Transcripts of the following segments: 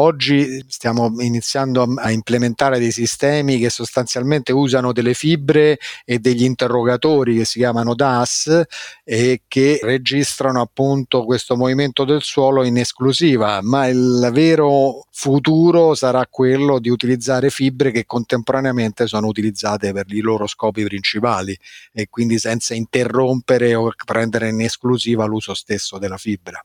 Oggi stiamo iniziando a implementare dei sistemi che sostanzialmente usano delle fibre e degli interrogatori che si chiamano DAS e che registrano appunto questo movimento del suolo in esclusiva, ma il vero futuro sarà quello di utilizzare fibre che contemporaneamente sono utilizzate per i loro scopi principali e quindi senza interrompere o prendere in esclusiva l'uso stesso della fibra.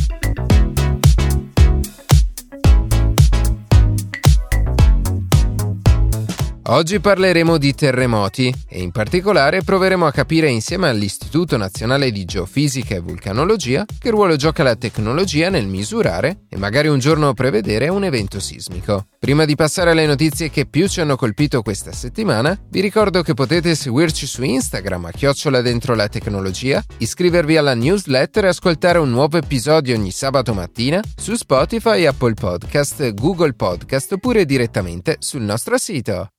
Oggi parleremo di terremoti e in particolare proveremo a capire insieme all'Istituto Nazionale di Geofisica e Vulcanologia che ruolo gioca la tecnologia nel misurare e magari un giorno prevedere un evento sismico. Prima di passare alle notizie che più ci hanno colpito questa settimana, vi ricordo che potete seguirci su Instagram a chiocciola dentro la tecnologia, iscrivervi alla newsletter e ascoltare un nuovo episodio ogni sabato mattina su Spotify, Apple Podcast, Google Podcast oppure direttamente sul nostro sito.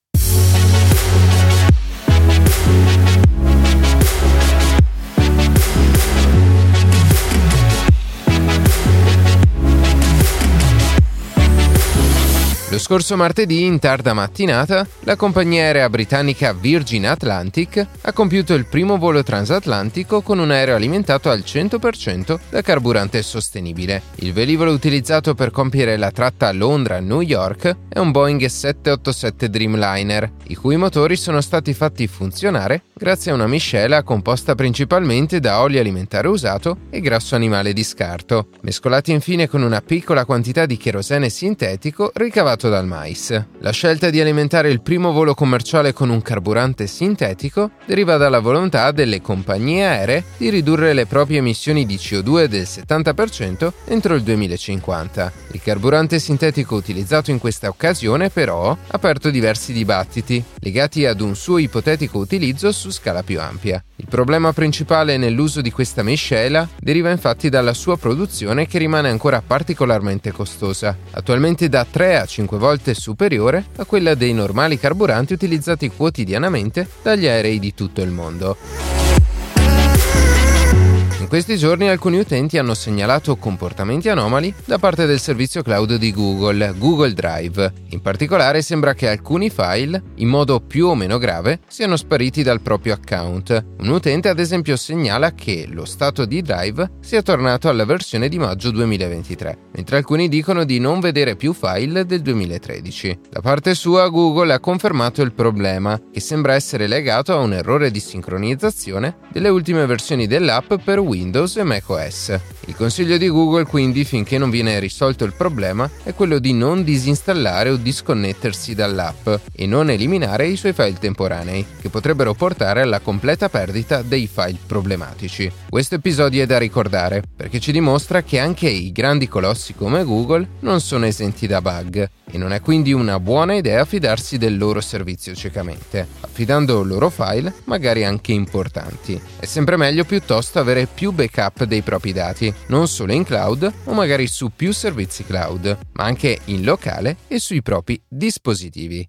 Thank you. Lo scorso martedì, in tarda mattinata, la compagnia aerea britannica Virgin Atlantic ha compiuto il primo volo transatlantico con un aereo alimentato al 100% da carburante sostenibile. Il velivolo utilizzato per compiere la tratta Londra-New York è un Boeing 787 Dreamliner, i cui motori sono stati fatti funzionare grazie a una miscela composta principalmente da olio alimentare usato e grasso animale di scarto, mescolati infine con una piccola quantità di cherosene sintetico ricavato prodotto dal mais. La scelta di alimentare il primo volo commerciale con un carburante sintetico deriva dalla volontà delle compagnie aeree di ridurre le proprie emissioni di CO2 del 70% entro il 2050. Il carburante sintetico utilizzato in questa occasione però ha aperto diversi dibattiti legati ad un suo ipotetico utilizzo su scala più ampia. Il problema principale nell'uso di questa miscela deriva infatti dalla sua produzione che rimane ancora particolarmente costosa, attualmente da 3 a 5 5 volte superiore a quella dei normali carburanti utilizzati quotidianamente dagli aerei di tutto il mondo. In questi giorni alcuni utenti hanno segnalato comportamenti anomali da parte del servizio cloud di Google, Google Drive. In particolare sembra che alcuni file, in modo più o meno grave, siano spariti dal proprio account. Un utente ad esempio segnala che lo stato di Drive sia tornato alla versione di maggio 2023, mentre alcuni dicono di non vedere più file del 2013. Da parte sua Google ha confermato il problema, che sembra essere legato a un errore di sincronizzazione delle ultime versioni dell'app per Windows e macOS. Il consiglio di Google quindi finché non viene risolto il problema è quello di non disinstallare o disconnettersi dall'app e non eliminare i suoi file temporanei, che potrebbero portare alla completa perdita dei file problematici. Questo episodio è da ricordare perché ci dimostra che anche i grandi colossi come Google non sono esenti da bug e non è quindi una buona idea fidarsi del loro servizio ciecamente, affidando loro file magari anche importanti. È sempre meglio piuttosto avere più backup dei propri dati, non solo in cloud o magari su più servizi cloud, ma anche in locale e sui propri dispositivi.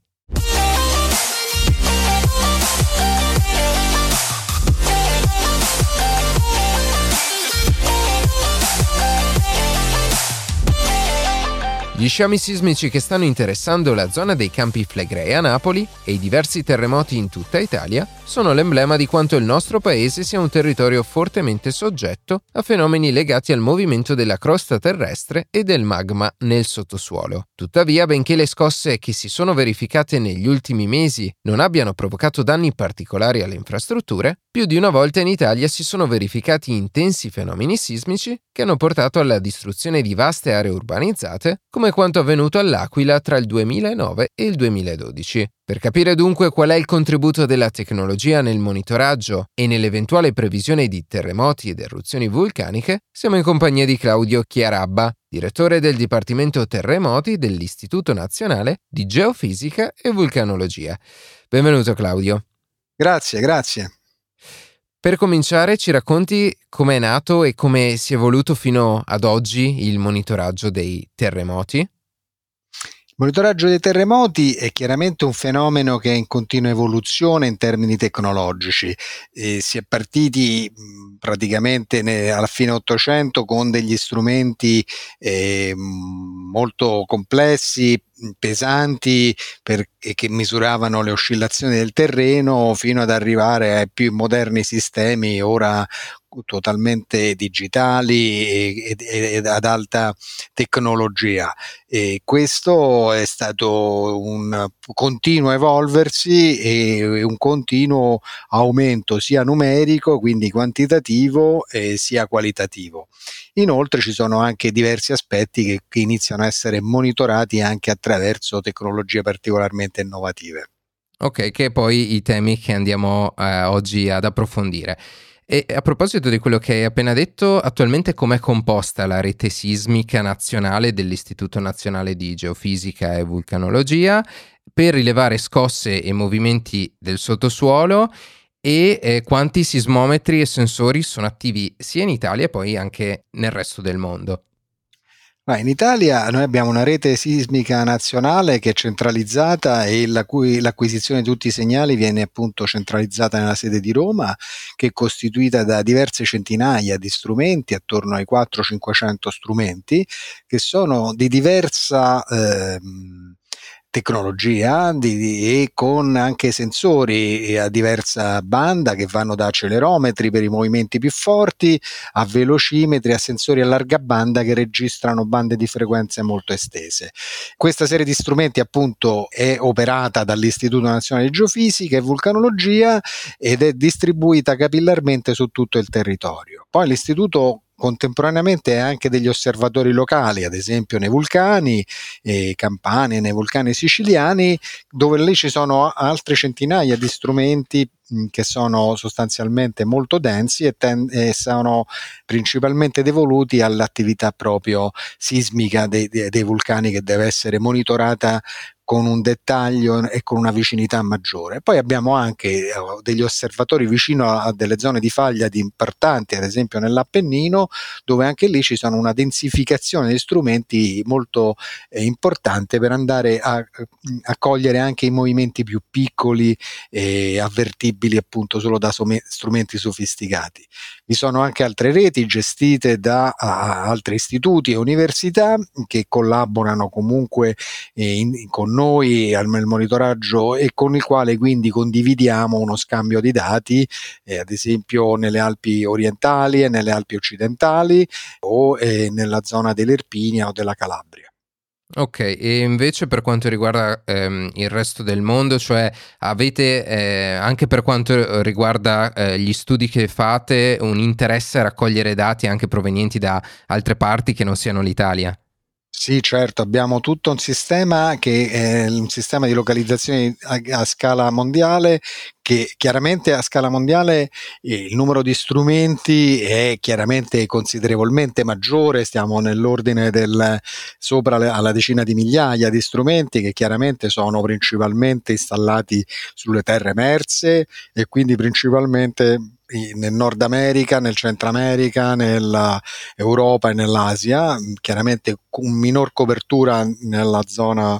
Gli sciami sismici che stanno interessando la zona dei Campi Flegrei a Napoli e i diversi terremoti in tutta Italia sono l'emblema di quanto il nostro paese sia un territorio fortemente soggetto a fenomeni legati al movimento della crosta terrestre e del magma nel sottosuolo. Tuttavia, benché le scosse che si sono verificate negli ultimi mesi non abbiano provocato danni particolari alle infrastrutture, più di una volta in Italia si sono verificati intensi fenomeni sismici che hanno portato alla distruzione di vaste aree urbanizzate, come quanto avvenuto all'Aquila tra il 2009 e il 2012. Per capire dunque qual è il contributo della tecnologia nel monitoraggio e nell'eventuale previsione di terremoti ed eruzioni vulcaniche, siamo in compagnia di Claudio Chiarabba, direttore del Dipartimento Terremoti dell'Istituto Nazionale di Geofisica e Vulcanologia. Benvenuto Claudio. Grazie, grazie. Per cominciare ci racconti come è nato e come si è evoluto fino ad oggi il monitoraggio dei terremoti? Il monitoraggio dei terremoti è chiaramente un fenomeno che è in continua evoluzione in termini tecnologici. E si è partiti praticamente alla fine Ottocento con degli strumenti eh, molto complessi, pesanti per, che misuravano le oscillazioni del terreno fino ad arrivare ai più moderni sistemi ora totalmente digitali ed ad alta tecnologia. E questo è stato un continuo evolversi e un continuo aumento sia numerico, quindi quantitativo, sia qualitativo. Inoltre ci sono anche diversi aspetti che, che iniziano a essere monitorati anche attraverso tecnologie particolarmente innovative. Ok, che poi i temi che andiamo eh, oggi ad approfondire. E a proposito di quello che hai appena detto, attualmente com'è composta la rete sismica nazionale dell'Istituto Nazionale di Geofisica e Vulcanologia per rilevare scosse e movimenti del sottosuolo e eh, quanti sismometri e sensori sono attivi sia in Italia poi anche nel resto del mondo? In Italia noi abbiamo una rete sismica nazionale che è centralizzata e la cui l'acquisizione di tutti i segnali viene appunto centralizzata nella sede di Roma, che è costituita da diverse centinaia di strumenti, attorno ai 400-500 strumenti, che sono di diversa eh, tecnologia di, e con anche sensori a diversa banda che vanno da accelerometri per i movimenti più forti a velocimetri, a sensori a larga banda che registrano bande di frequenze molto estese. Questa serie di strumenti appunto è operata dall'Istituto Nazionale di Geofisica e Vulcanologia ed è distribuita capillarmente su tutto il territorio. Poi l'istituto contemporaneamente anche degli osservatori locali, ad esempio nei vulcani eh, campani nei vulcani siciliani, dove lì ci sono altre centinaia di strumenti che sono sostanzialmente molto densi e, ten- e, sono principalmente devoluti all'attività proprio sismica dei, dei vulcani che deve essere monitorata con un dettaglio e con una vicinità maggiore. Poi abbiamo anche eh, degli osservatori vicino a delle zone di faglia di importanti, ad esempio nell'Appennino, dove anche lì ci sono una densificazione di strumenti molto eh, importante per andare a, a, cogliere anche i movimenti più piccoli e avvertibili appunto solo da strumenti sofisticati. Vi sono anche altre reti gestite da altri istituti e università che collaborano comunque eh, in, con noi al monitoraggio e con il quale quindi condividiamo uno scambio di dati, eh, ad esempio nelle Alpi orientali e nelle Alpi occidentali o eh, nella zona dell'Irpinia o della Calabria. Ok, e invece per quanto riguarda ehm, il resto del mondo, cioè avete eh, anche per quanto riguarda eh, gli studi che fate un interesse a raccogliere dati anche provenienti da altre parti che non siano l'Italia? Sì, certo, abbiamo tutto un sistema che è un sistema di localizzazione a, a scala mondiale che chiaramente a scala mondiale eh, il numero di strumenti è chiaramente considerevolmente maggiore, stiamo nell'ordine del sopra alla decina di migliaia di strumenti che chiaramente sono principalmente installati sulle terre emerse e quindi principalmente nel Nord America, nel Centro America, nell'Europa e nell'Asia, chiaramente con minor copertura nella zona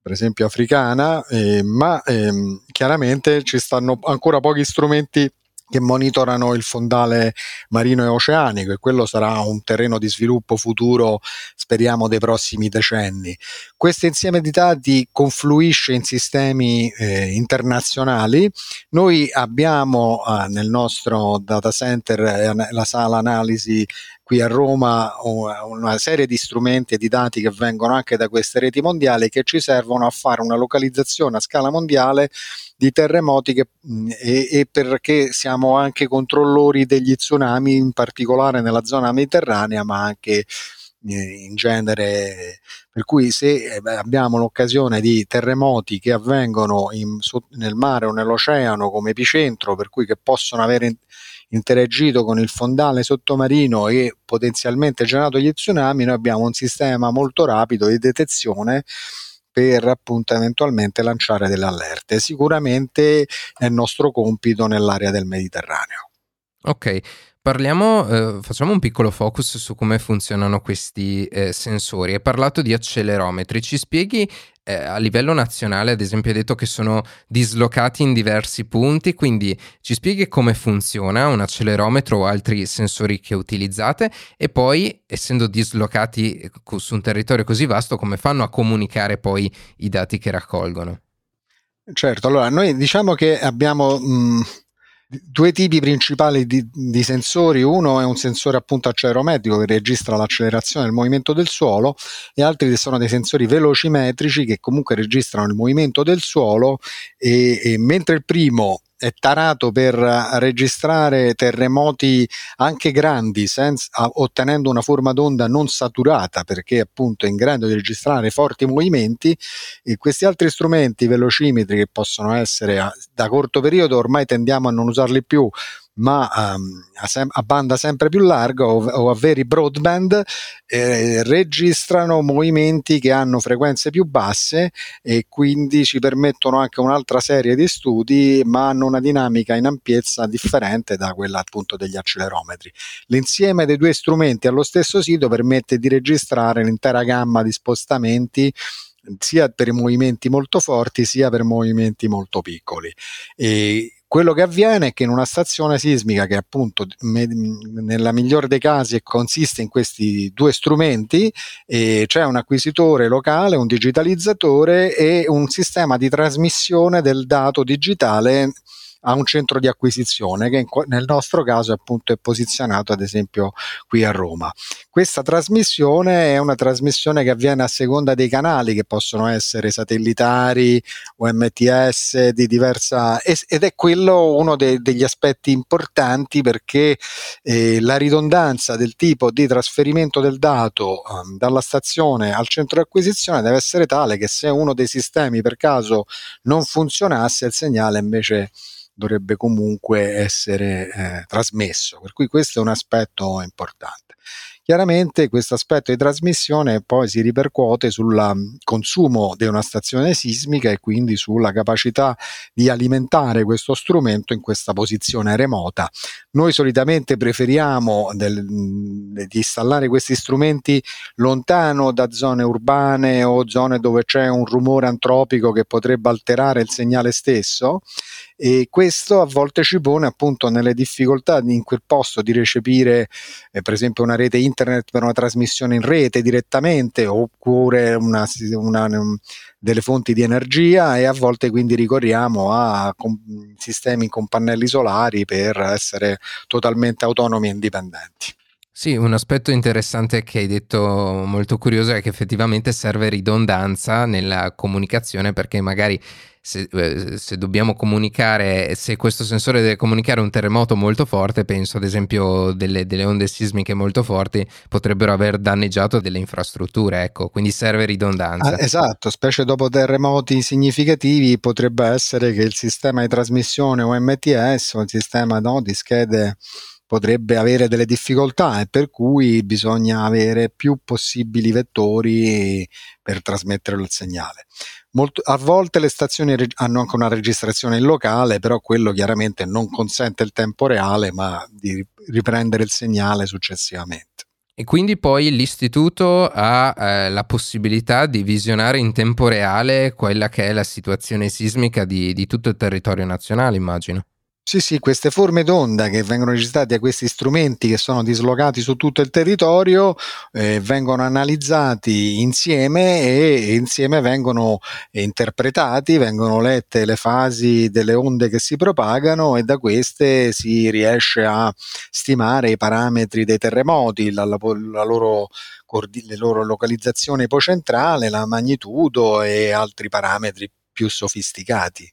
per esempio africana, eh, ma ehm, chiaramente ci stanno ancora pochi strumenti che monitorano il fondale marino e oceanico e quello sarà un terreno di sviluppo futuro, speriamo, dei prossimi decenni. Questo insieme di dati confluisce in sistemi eh, internazionali. Noi abbiamo eh, nel nostro data center eh, la sala analisi qui a Roma una serie di strumenti e di dati che vengono anche da queste reti mondiali che ci servono a fare una localizzazione a scala mondiale di terremoti che, e, e, perché siamo anche controllori degli tsunami, in particolare nella zona mediterranea, ma anche in genere. Per cui se abbiamo l'occasione di terremoti che avvengono in, nel mare o nell'oceano come epicentro, per cui che possono avere interagito con il fondale sottomarino e potenzialmente generato gli tsunami, noi abbiamo un sistema molto rapido di detezione per appunto eventualmente lanciare delle allerte. Sicuramente è nostro compito nell'area del Mediterraneo. Ok, Parliamo, eh, facciamo un piccolo focus su come funzionano questi eh, sensori. Hai parlato di accelerometri, ci spieghi eh, a livello nazionale, ad esempio, hai detto che sono dislocati in diversi punti, quindi ci spieghi come funziona un accelerometro o altri sensori che utilizzate e poi, essendo dislocati eh, su un territorio così vasto, come fanno a comunicare poi i dati che raccolgono? Certo, allora noi diciamo che abbiamo... Mh due tipi principali di, di, sensori, uno è un sensore appunto accelerometrico che registra l'accelerazione e il movimento del suolo e altri sono dei sensori velocimetrici che comunque registrano il movimento del suolo e, e mentre il primo è tarato per registrare terremoti anche grandi senza, ottenendo una forma d'onda non saturata perché appunto è in grado di registrare forti movimenti e questi altri strumenti velocimetri che possono essere da corto periodo ormai tendiamo a non usarli più ma um, a, sem- a, banda sempre più larga o, o a veri broadband eh, registrano movimenti che hanno frequenze più basse e quindi ci permettono anche un'altra serie di studi ma hanno una dinamica in ampiezza differente da quella appunto degli accelerometri. L'insieme dei due strumenti allo stesso sito permette di registrare l'intera gamma di spostamenti sia per movimenti molto forti sia per movimenti molto piccoli. E quello che avviene è che in una stazione sismica che appunto me, nella migliore dei casi consiste in questi due strumenti, eh, c'è un acquisitore locale, un digitalizzatore e un sistema di trasmissione del dato digitale a un centro di acquisizione che nel nostro caso appunto è posizionato ad esempio qui a Roma. Questa trasmissione è una trasmissione che avviene a seconda dei canali che possono essere satellitari o MTS di diversa ed è quello uno de, degli aspetti importanti perché eh, la ridondanza del tipo di trasferimento del dato um, dalla stazione al centro di acquisizione deve essere tale che se uno dei sistemi per caso non funzionasse il segnale invece dovrebbe comunque essere eh, trasmesso, per cui questo è un aspetto importante. Chiaramente questo aspetto di trasmissione poi si ripercuote sul mm, consumo di una stazione sismica e quindi sulla capacità di alimentare questo strumento in questa posizione remota. Noi solitamente preferiamo del, mm, di installare questi strumenti lontano da zone urbane o zone dove c'è un rumore antropico che potrebbe alterare il segnale stesso e questo a volte ci pone appunto nelle difficoltà in quel posto di recepire eh, per esempio una rete internet per una trasmissione in rete direttamente oppure una, una, delle fonti di energia e a volte quindi ricorriamo a com- sistemi con pannelli solari per essere totalmente autonomi e indipendenti. Sì, un aspetto interessante che hai detto molto curioso è che effettivamente serve ridondanza nella comunicazione perché magari se, eh, se, dobbiamo comunicare, se questo sensore deve comunicare un terremoto molto forte, penso ad esempio delle, delle, onde sismiche molto forti potrebbero aver danneggiato delle infrastrutture, ecco, quindi serve ridondanza. Ah, esatto, specie dopo terremoti significativi potrebbe essere che il sistema di trasmissione UMTS o il sistema no, di schede potrebbe avere delle difficoltà e per cui bisogna avere più possibili vettori per trasmettere il segnale. Molto, a volte le stazioni hanno anche una registrazione in locale, però quello chiaramente non consente il tempo reale, ma di riprendere il segnale successivamente. E quindi poi l'istituto ha eh, la possibilità di visionare in tempo reale quella che è la situazione sismica di, di tutto il territorio nazionale, immagino. Sì, sì, queste forme d'onda che vengono registrate da questi strumenti che sono dislocati su tutto il territorio eh, vengono analizzati insieme e insieme vengono interpretati, vengono lette le fasi delle onde che si propagano e da queste si riesce a stimare i parametri dei terremoti, la, la, la loro le loro localizzazione ipocentrale, la magnitudo e altri parametri più sofisticati.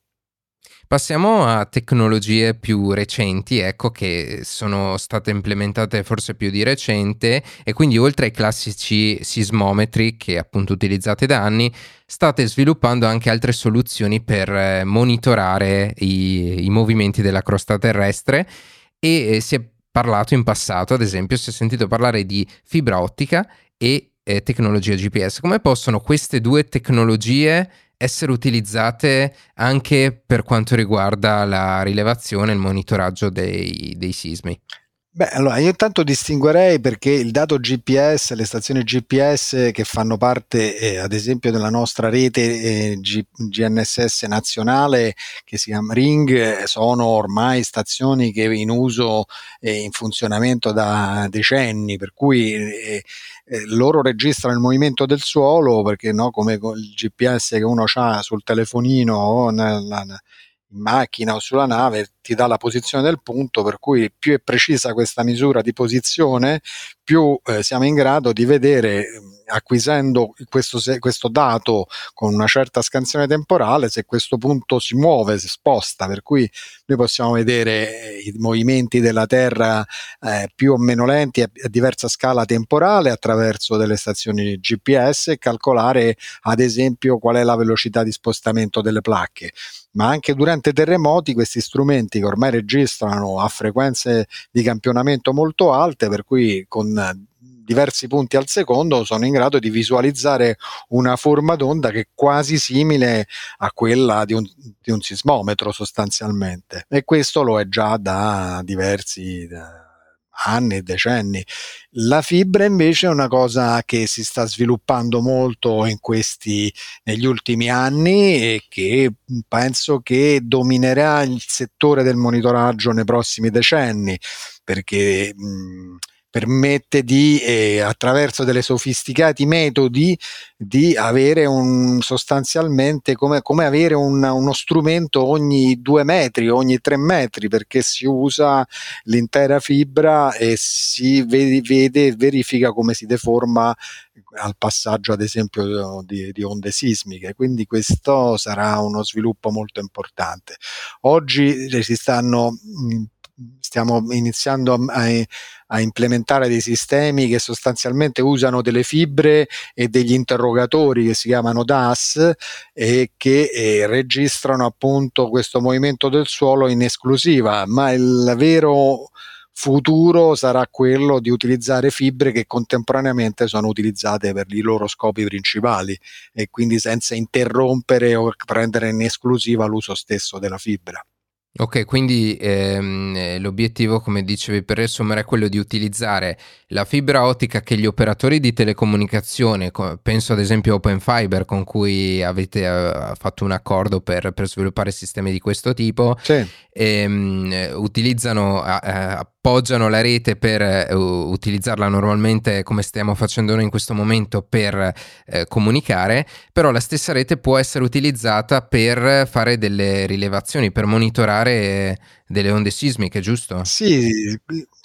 Passiamo a tecnologie più recenti, ecco, che sono state implementate forse più di recente e quindi oltre ai classici sismometri che appunto utilizzate da anni, state sviluppando anche altre soluzioni per eh, monitorare i, i movimenti della crosta terrestre e eh, si è parlato in passato, ad esempio, si è sentito parlare di fibra ottica e eh, tecnologia GPS. Come possono queste due tecnologie essere utilizzate anche per quanto riguarda la rilevazione e il monitoraggio dei, dei sismi. Beh, allora io intanto distinguerei perché il dato GPS, le stazioni GPS che fanno parte eh, ad esempio della nostra rete eh, G- GNSS nazionale che si chiama Ring, eh, sono ormai stazioni che in uso e in funzionamento da decenni, per cui eh, eh, loro registrano il movimento del suolo perché no, come il GPS che uno ha sul telefonino o nella, in macchina o sulla nave ti dà la posizione del punto, per cui più è precisa questa misura di posizione, più eh, siamo in grado di vedere, acquisendo questo, questo, dato con una certa scansione temporale, se questo punto si muove, si sposta, per cui noi possiamo vedere i movimenti della Terra eh, più o meno lenti a, a diversa scala temporale attraverso delle stazioni GPS e calcolare ad esempio qual è la velocità di spostamento delle placche. Ma anche durante terremoti questi strumenti che ormai registrano a frequenze di campionamento molto alte, per cui con diversi punti al secondo sono in grado di visualizzare una forma d'onda che è quasi simile a quella di un, di un sismometro sostanzialmente e questo lo è già da diversi da anni e decenni. La fibra invece è una cosa che si sta sviluppando molto in questi, negli ultimi anni e che penso che dominerà il settore del monitoraggio nei prossimi decenni perché mh, permette di, eh, attraverso delle sofisticati metodi, di avere un, sostanzialmente come, come avere un, uno strumento ogni due metri, ogni tre metri, perché si usa l'intera fibra e si vede, vede verifica come si deforma al passaggio ad esempio di, di, onde sismiche. Quindi questo sarà uno sviluppo molto importante. Oggi si stanno stiamo iniziando a, a, implementare dei sistemi che sostanzialmente usano delle fibre e degli interrogatori che si chiamano DAS e che eh, registrano appunto questo movimento del suolo in esclusiva, ma il vero futuro sarà quello di utilizzare fibre che contemporaneamente sono utilizzate per i loro scopi principali e quindi senza interrompere o prendere in esclusiva l'uso stesso della fibra. Ok, quindi ehm, eh, l'obiettivo, come dicevi per riassumere, è quello di utilizzare la fibra ottica che gli operatori di telecomunicazione, penso ad esempio a Open Fiber con cui avete uh, fatto un accordo per, per, sviluppare sistemi di questo tipo, sì. ehm, utilizzano, uh, appoggiano la rete per uh, utilizzarla normalmente come stiamo facendo noi in questo momento per comunicare, però la stessa rete può essere utilizzata per fare delle rilevazioni, per monitorare creare delle onde sismiche, giusto? Sì,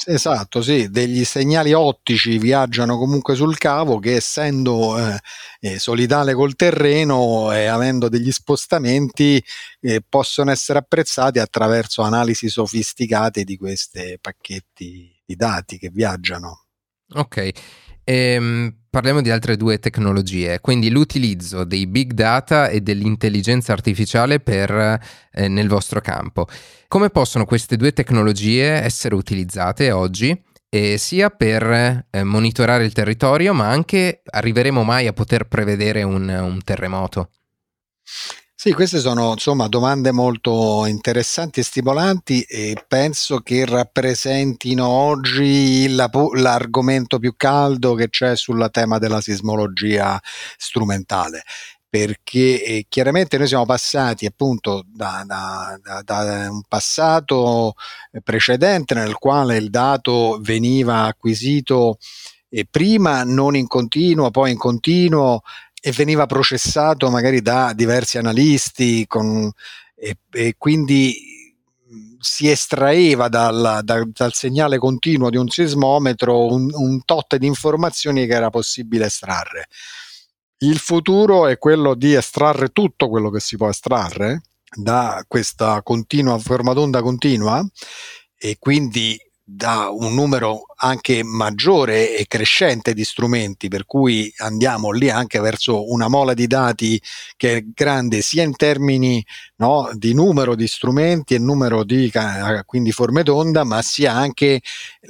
esatto, sì, degli segnali ottici viaggiano comunque sul cavo che essendo eh, eh, solidale col terreno e avendo degli spostamenti eh, possono essere apprezzati attraverso analisi sofisticate di questi pacchetti di dati che viaggiano. Ok. Ehm, parliamo di altre due tecnologie, quindi l'utilizzo dei big data e dell'intelligenza artificiale per, eh, nel vostro campo. Come possono queste due tecnologie essere utilizzate oggi? Eh, sia per eh, monitorare il territorio, ma anche arriveremo mai a poter prevedere un, un terremoto? Sì, queste sono insomma domande molto interessanti e stimolanti e penso che rappresentino oggi la, l'argomento più caldo che c'è sul tema della sismologia strumentale perché eh, chiaramente noi siamo passati appunto da, da, da, da, un passato precedente nel quale il dato veniva acquisito eh, prima non in continuo, poi in continuo e veniva processato magari da diversi analisti con, e, e, quindi si estraeva dal, da, dal, segnale continuo di un sismometro un, un tot di informazioni che era possibile estrarre. Il futuro è quello di estrarre tutto quello che si può estrarre da questa continua forma d'onda continua e quindi da un numero anche maggiore e crescente di strumenti, per cui andiamo lì anche verso una mola di dati che è grande sia in termini no, di numero di strumenti e numero di quindi forme d'onda, ma sia anche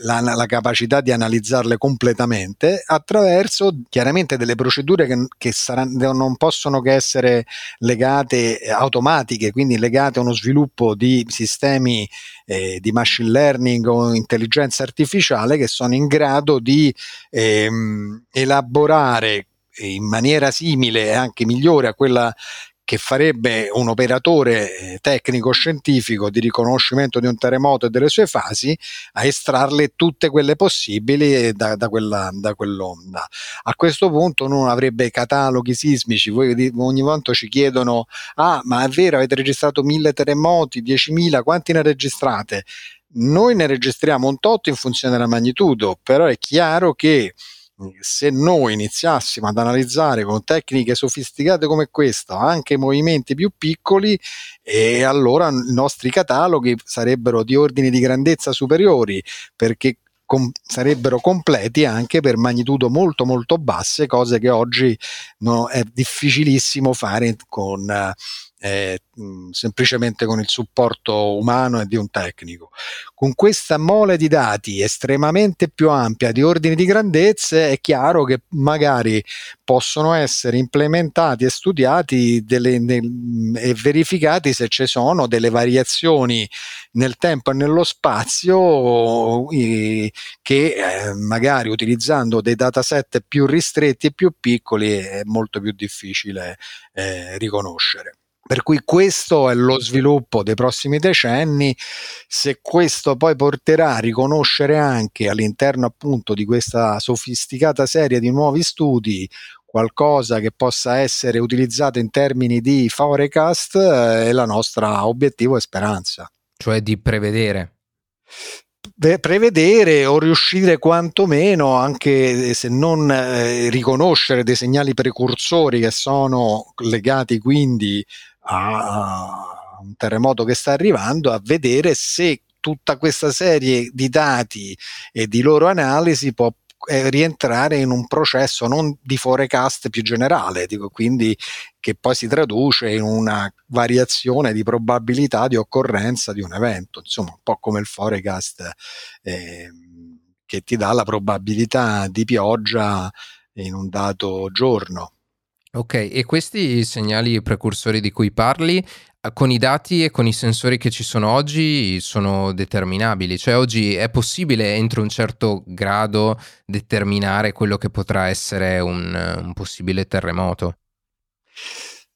la, la capacità di analizzarle completamente attraverso chiaramente delle procedure che, che saranno, non possono che essere legate automatiche, quindi legate a uno sviluppo di sistemi eh, di machine learning o intelligenza artificiale che sono in grado di ehm, elaborare in maniera simile e anche migliore a quella che farebbe un operatore eh, tecnico-scientifico di riconoscimento di un terremoto e delle sue fasi a estrarle tutte quelle possibili da, da, quella, da quell'onda. A questo punto uno avrebbe cataloghi sismici, voi ogni volta ci chiedono, ah ma è vero avete registrato mille terremoti, diecimila, quanti ne registrate? Noi ne registriamo un tot in funzione della magnitudo, però è chiaro che se noi iniziassimo ad analizzare con tecniche sofisticate come questa anche movimenti più piccoli, e allora i nostri cataloghi sarebbero di ordini di grandezza superiori perché com- sarebbero completi anche per magnitudo molto molto basse, cose che oggi no, è difficilissimo fare con eh, semplicemente con il supporto umano e di un tecnico. Con questa mole di dati estremamente più ampia di ordini di grandezze è chiaro che magari possono essere implementati e studiati delle, nel, e verificati se ci sono delle variazioni nel tempo e nello spazio eh, che eh, magari utilizzando dei dataset più ristretti e più piccoli è molto più difficile eh, riconoscere. Per cui questo è lo sviluppo dei prossimi decenni. Se questo poi porterà a riconoscere anche all'interno appunto di questa sofisticata serie di nuovi studi qualcosa che possa essere utilizzato in termini di forecast eh, è la nostra obiettivo e speranza. Cioè di prevedere prevedere o riuscire quantomeno anche se non eh, riconoscere dei segnali precursori che sono legati quindi a un terremoto che sta arrivando, a vedere se tutta questa serie di dati e di loro analisi può eh, rientrare in un processo non di forecast più generale, dico, quindi che poi si traduce in una variazione di probabilità di occorrenza di un evento, insomma un po' come il forecast eh, che ti dà la probabilità di pioggia in un dato giorno. Ok, e questi segnali precursori di cui parli, eh, con i dati e con i sensori che ci sono oggi, sono determinabili? Cioè oggi è possibile entro un certo grado determinare quello che potrà essere un, un possibile terremoto?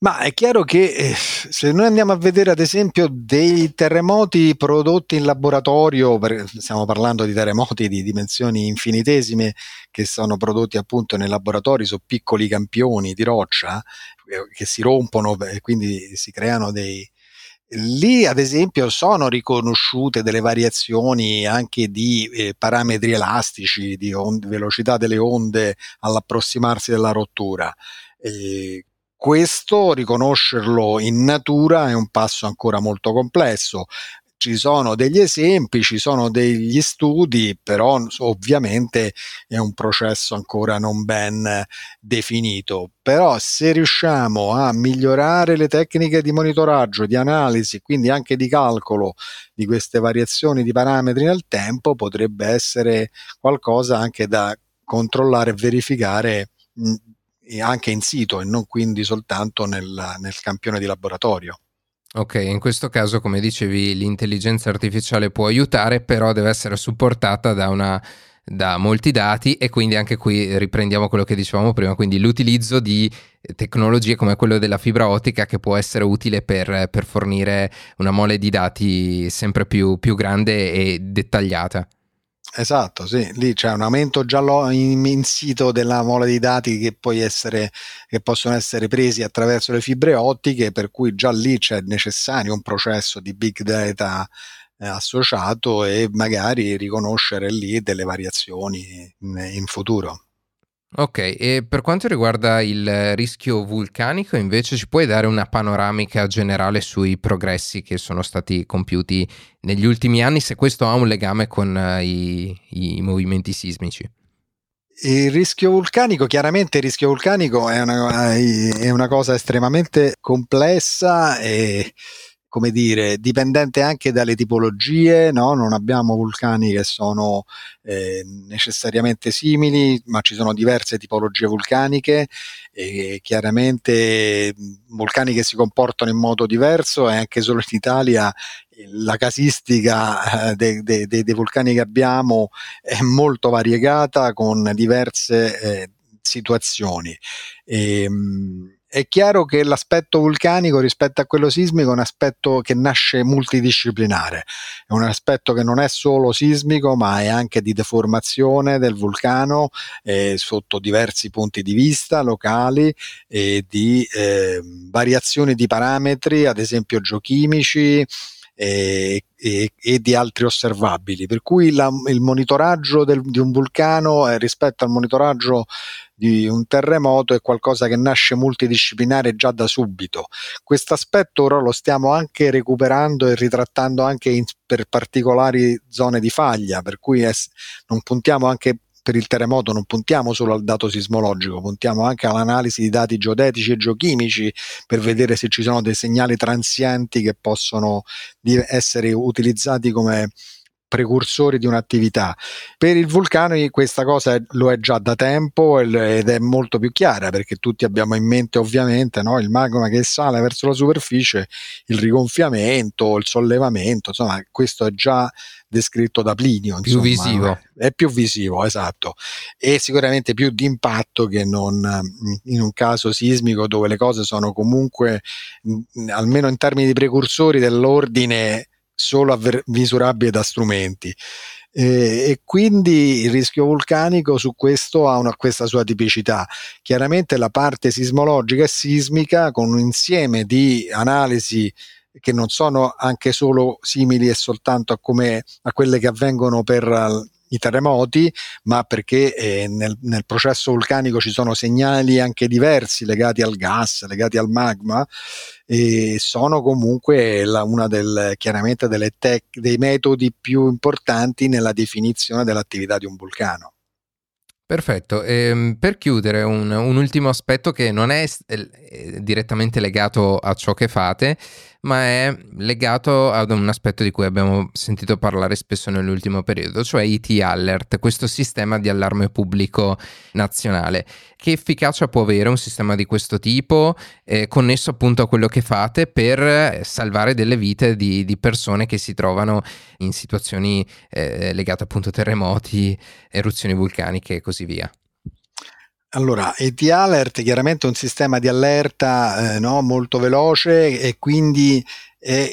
Ma è chiaro che eh, se noi andiamo a vedere ad esempio dei terremoti prodotti in laboratorio, stiamo parlando di terremoti di dimensioni infinitesime che sono prodotti appunto nei laboratori su piccoli campioni di roccia eh, che si rompono e quindi si creano dei, Lì, ad esempio, sono riconosciute delle variazioni anche di eh, parametri elastici, di onde, velocità delle onde all'approssimarsi della rottura. Eh, questo, riconoscerlo in natura, è un passo ancora molto complesso. Ci sono degli esempi, ci sono degli studi, però ovviamente è un processo ancora non ben definito. Però se riusciamo a migliorare le tecniche di monitoraggio, di analisi, quindi anche di calcolo di queste variazioni di parametri nel tempo, potrebbe essere qualcosa anche da controllare e verificare anche in sito e non quindi soltanto nel, nel campione di laboratorio. Ok, in questo caso, come dicevi, l'intelligenza artificiale può aiutare, però deve essere supportata da, una, da molti dati e quindi anche qui riprendiamo quello che dicevamo prima, quindi l'utilizzo di tecnologie come quello della fibra ottica che può essere utile per, per fornire una mole di dati sempre più, più grande e dettagliata. Esatto, sì, lì c'è un aumento già immensito della mole di dati che, essere, che, possono essere presi attraverso le fibre ottiche, per cui già lì c'è necessario un processo di big data eh, associato e magari riconoscere lì delle variazioni in, in futuro. Ok, e per quanto riguarda il rischio vulcanico, invece ci puoi dare una panoramica generale sui progressi che sono stati compiuti negli ultimi anni, se questo ha un legame con uh, i, i movimenti sismici? Il rischio vulcanico, chiaramente il rischio vulcanico è una, è una cosa estremamente complessa e come dire, dipendente anche dalle tipologie, no? non abbiamo vulcani che sono eh, necessariamente simili, ma ci sono diverse tipologie vulcaniche e chiaramente vulcani che si comportano in modo diverso e anche solo in Italia la casistica eh, dei, dei, dei, vulcani che abbiamo è molto variegata con diverse eh, situazioni. E, ehm, è chiaro che l'aspetto vulcanico rispetto a quello sismico è un aspetto che nasce multidisciplinare, è un aspetto che non è solo sismico ma è anche di deformazione del vulcano eh, sotto diversi punti di vista locali e di eh, variazioni di parametri, ad esempio geochimici, e, e, e, di altri osservabili. Per cui la, il monitoraggio del, di un vulcano eh, rispetto al monitoraggio di un terremoto è qualcosa che nasce multidisciplinare già da subito. Questo aspetto ora lo stiamo anche recuperando e ritrattando anche in, per particolari zone di faglia, per cui è, non puntiamo anche per il terremoto non puntiamo solo al dato sismologico, puntiamo anche all'analisi di dati geodetici e geochimici per vedere se ci sono dei segnali transienti che possono essere utilizzati come precursori di un'attività. Per il vulcano questa cosa lo è già da tempo ed è molto più chiara perché tutti abbiamo in mente ovviamente no, il magma che sale verso la superficie, il rigonfiamento, il sollevamento, insomma questo è già descritto da Plinio. Insomma, più visivo. È più visivo, esatto. E sicuramente più di impatto che non in un caso sismico dove le cose sono comunque, almeno in termini di precursori dell'ordine, solo avver- misurabile da strumenti. Eh, e quindi il rischio vulcanico su questo ha una, questa sua tipicità. Chiaramente la parte sismologica e sismica con un insieme di analisi che non sono anche solo simili e soltanto a, come, a quelle che avvengono per i terremoti, ma perché eh, nel, nel, processo vulcanico ci sono segnali anche diversi legati al gas, legati al magma, e sono comunque la, una del, chiaramente delle tec- dei metodi più importanti nella definizione dell'attività di un vulcano. Perfetto, ehm, per chiudere un, un, ultimo aspetto che non è, è direttamente legato a ciò che fate, ma è legato ad un aspetto di cui abbiamo sentito parlare spesso nell'ultimo periodo, cioè IT Alert, questo sistema di allarme pubblico nazionale. Che efficacia può avere un sistema di questo tipo, eh, connesso appunto a quello che fate, per salvare delle vite di, di persone che si trovano in situazioni eh, legate appunto a terremoti, eruzioni vulcaniche e così via? Allora, ET Alert chiaramente è un sistema di allerta eh, no, molto veloce e quindi è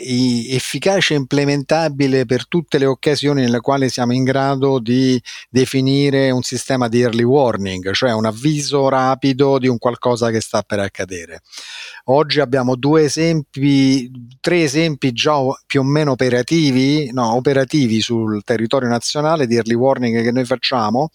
efficace e implementabile per tutte le occasioni nelle quali siamo in grado di definire un sistema di early warning, cioè un avviso rapido di un qualcosa che sta per accadere. Oggi abbiamo due esempi, tre esempi già più o meno operativi, no, operativi sul territorio nazionale di early warning che noi facciamo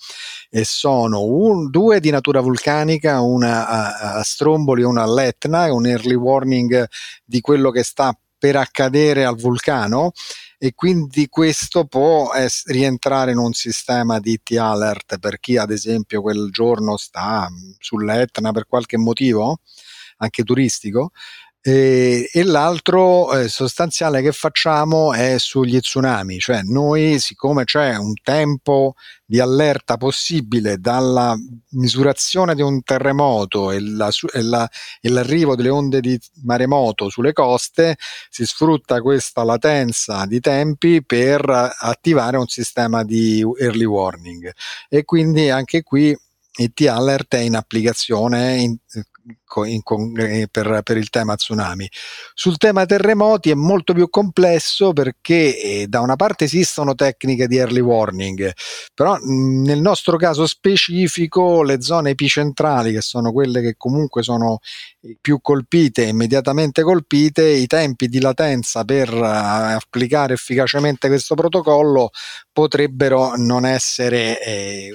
e sono un, due di natura vulcanica, una a, a Stromboli e una all'Etna, un early warning di quello che sta per accadere al vulcano e quindi questo può es- rientrare in un sistema di IT alert per chi ad esempio quel giorno sta sull'Etna per qualche motivo anche turistico e, e l'altro eh, sostanziale che facciamo è sugli tsunami, cioè noi siccome c'è un tempo di allerta possibile dalla misurazione di un terremoto e, la, e, la, e l'arrivo delle onde di maremoto sulle coste, si sfrutta questa latenza di tempi per attivare un sistema di early warning. E quindi anche qui IT Alert è in applicazione in, in, in, per, per, il tema tsunami. Sul tema terremoti è molto più complesso perché eh, da una parte esistono tecniche di early warning, però mh, nel nostro caso specifico le zone epicentrali, che sono quelle che comunque sono più colpite, immediatamente colpite, i tempi di latenza per uh, applicare efficacemente questo protocollo potrebbero non essere... Eh,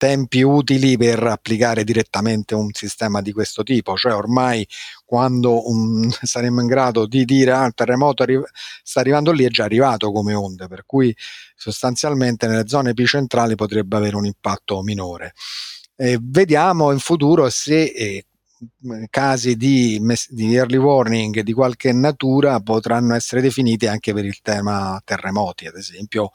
tempi utili per applicare direttamente un sistema di questo tipo, cioè ormai quando un, saremo in grado di dire ah, il terremoto arri- sta arrivando lì è già arrivato come onde, per cui sostanzialmente nelle zone epicentrali potrebbe avere un impatto minore. Eh, vediamo in futuro se eh, casi di, di, early warning di qualche natura potranno essere definiti anche per il tema terremoti, ad esempio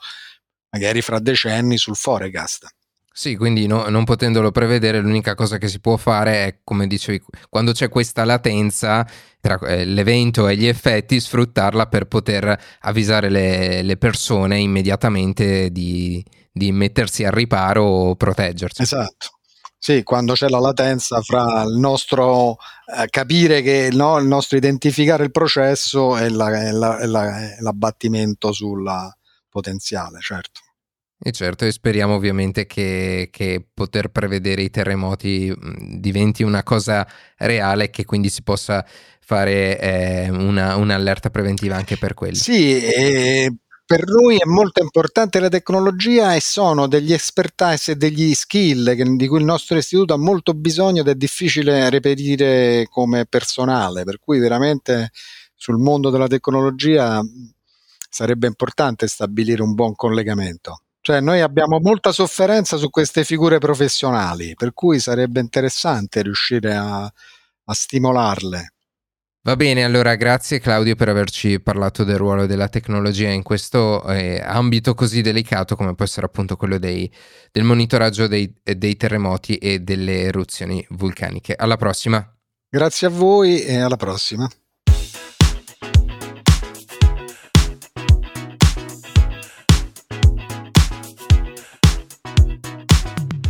magari fra decenni sul forecast. Sì, quindi no, non potendolo prevedere, l'unica cosa che si può fare è, come dicevi, quando c'è questa latenza tra eh, l'evento e gli effetti, sfruttarla per poter avvisare le, le persone immediatamente di, di mettersi al riparo o proteggersi. Esatto. Sì, quando c'è la latenza fra il nostro eh, capire che no, il nostro identificare il processo e, la, la, la, e l'abbattimento sulla potenziale, certo. E certo, e speriamo ovviamente che, che, poter prevedere i terremoti diventi una cosa reale e che quindi si possa fare eh, una, un'allerta preventiva anche per quello. Sì, e per noi è molto importante la tecnologia e sono degli expertise e degli skill che, di cui il nostro istituto ha molto bisogno ed è difficile reperire come personale, per cui veramente sul mondo della tecnologia sarebbe importante stabilire un buon collegamento. Cioè noi abbiamo molta sofferenza su queste figure professionali, per cui sarebbe interessante riuscire a, a stimolarle. Va bene, allora grazie Claudio per averci parlato del ruolo della tecnologia in questo eh, ambito così delicato come può essere appunto quello dei, del monitoraggio dei, dei terremoti e delle eruzioni vulcaniche. Alla prossima. Grazie a voi e alla prossima.